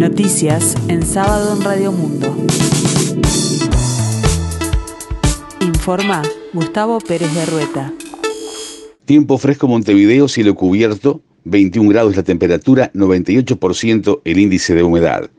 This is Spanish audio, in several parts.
Noticias en sábado en Radio Mundo. Informa Gustavo Pérez de Rueta. Tiempo fresco Montevideo, cielo cubierto, 21 grados la temperatura, 98% el índice de humedad.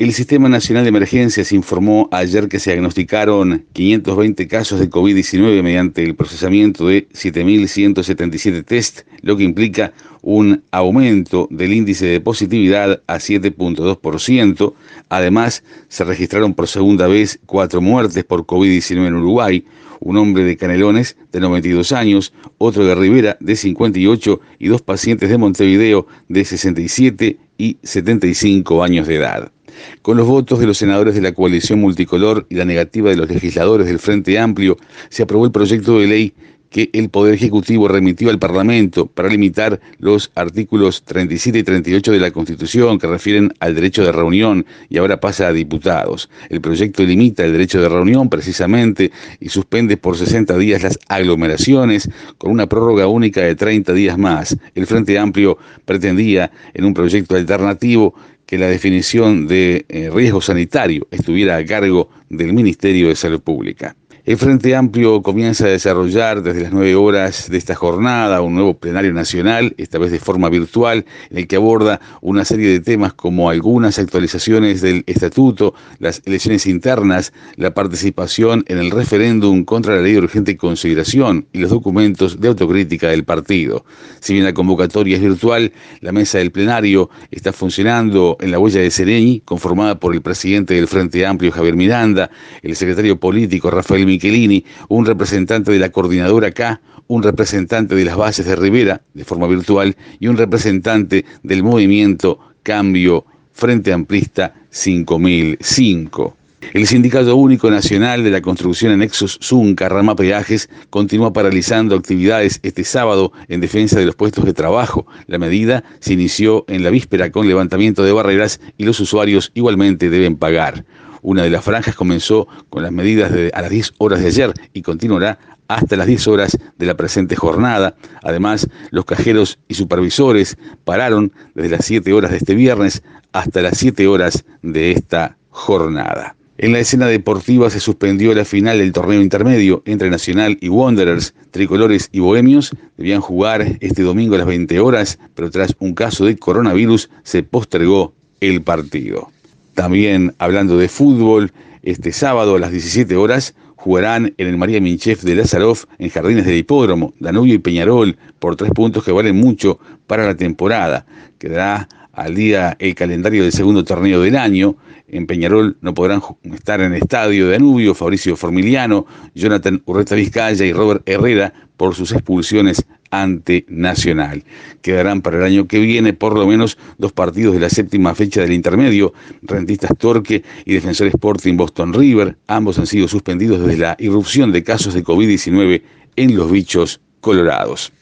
El Sistema Nacional de Emergencias informó ayer que se diagnosticaron 520 casos de COVID-19 mediante el procesamiento de 7.177 test, lo que implica un aumento del índice de positividad a 7.2%. Además, se registraron por segunda vez cuatro muertes por COVID-19 en Uruguay, un hombre de Canelones de 92 años, otro de Rivera de 58 y dos pacientes de Montevideo de 67 y 75 años de edad. Con los votos de los senadores de la coalición multicolor y la negativa de los legisladores del Frente Amplio, se aprobó el proyecto de ley que el Poder Ejecutivo remitió al Parlamento para limitar los artículos 37 y 38 de la Constitución que refieren al derecho de reunión y ahora pasa a diputados. El proyecto limita el derecho de reunión precisamente y suspende por 60 días las aglomeraciones con una prórroga única de 30 días más. El Frente Amplio pretendía en un proyecto alternativo que la definición de eh, riesgo sanitario estuviera a cargo del Ministerio de Salud Pública. El Frente Amplio comienza a desarrollar desde las nueve horas de esta jornada un nuevo plenario nacional, esta vez de forma virtual, en el que aborda una serie de temas como algunas actualizaciones del estatuto, las elecciones internas, la participación en el referéndum contra la ley de urgente consideración y los documentos de autocrítica del partido. Si bien la convocatoria es virtual, la mesa del plenario está funcionando en la huella de Sereñi, conformada por el presidente del Frente Amplio, Javier Miranda, el secretario político, Rafael Michelini, un representante de la coordinadora acá, un representante de las bases de Rivera, de forma virtual, y un representante del movimiento Cambio Frente Amplista 5005. El Sindicato Único Nacional de la Construcción Anexos Zunca, Rama Peajes, continúa paralizando actividades este sábado en defensa de los puestos de trabajo. La medida se inició en la víspera con levantamiento de barreras y los usuarios igualmente deben pagar. Una de las franjas comenzó con las medidas a las 10 horas de ayer y continuará hasta las 10 horas de la presente jornada. Además, los cajeros y supervisores pararon desde las 7 horas de este viernes hasta las 7 horas de esta jornada. En la escena deportiva se suspendió la final del torneo intermedio entre Nacional y Wanderers. Tricolores y Bohemios debían jugar este domingo a las 20 horas, pero tras un caso de coronavirus se postergó el partido. También hablando de fútbol, este sábado a las 17 horas jugarán en el María Minchef de Lazaroff en Jardines del Hipódromo, Danubio y Peñarol, por tres puntos que valen mucho para la temporada. Quedará al día el calendario del segundo torneo del año. En Peñarol no podrán estar en el estadio Danubio Fabricio Formiliano, Jonathan Urreta Vizcaya y Robert Herrera por sus expulsiones ante Nacional. Quedarán para el año que viene por lo menos dos partidos de la séptima fecha del intermedio, Rentistas Torque y Defensor Sporting Boston River. Ambos han sido suspendidos desde la irrupción de casos de COVID-19 en los bichos colorados.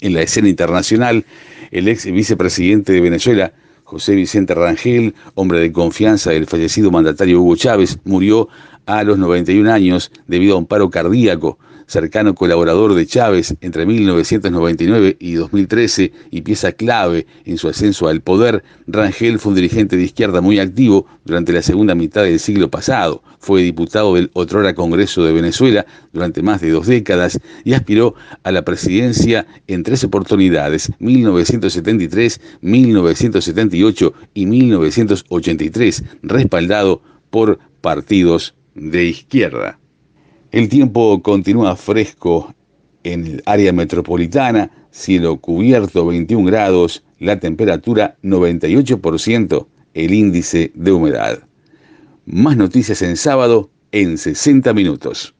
En la escena internacional, el ex vicepresidente de Venezuela, José Vicente Rangel, hombre de confianza del fallecido mandatario Hugo Chávez, murió a los 91 años debido a un paro cardíaco cercano colaborador de Chávez entre 1999 y 2013 y pieza clave en su ascenso al poder, Rangel fue un dirigente de izquierda muy activo durante la segunda mitad del siglo pasado. Fue diputado del otrora Congreso de Venezuela durante más de dos décadas y aspiró a la presidencia en tres oportunidades, 1973, 1978 y 1983, respaldado por partidos de izquierda. El tiempo continúa fresco en el área metropolitana, cielo cubierto 21 grados, la temperatura 98%, el índice de humedad. Más noticias en sábado en 60 minutos.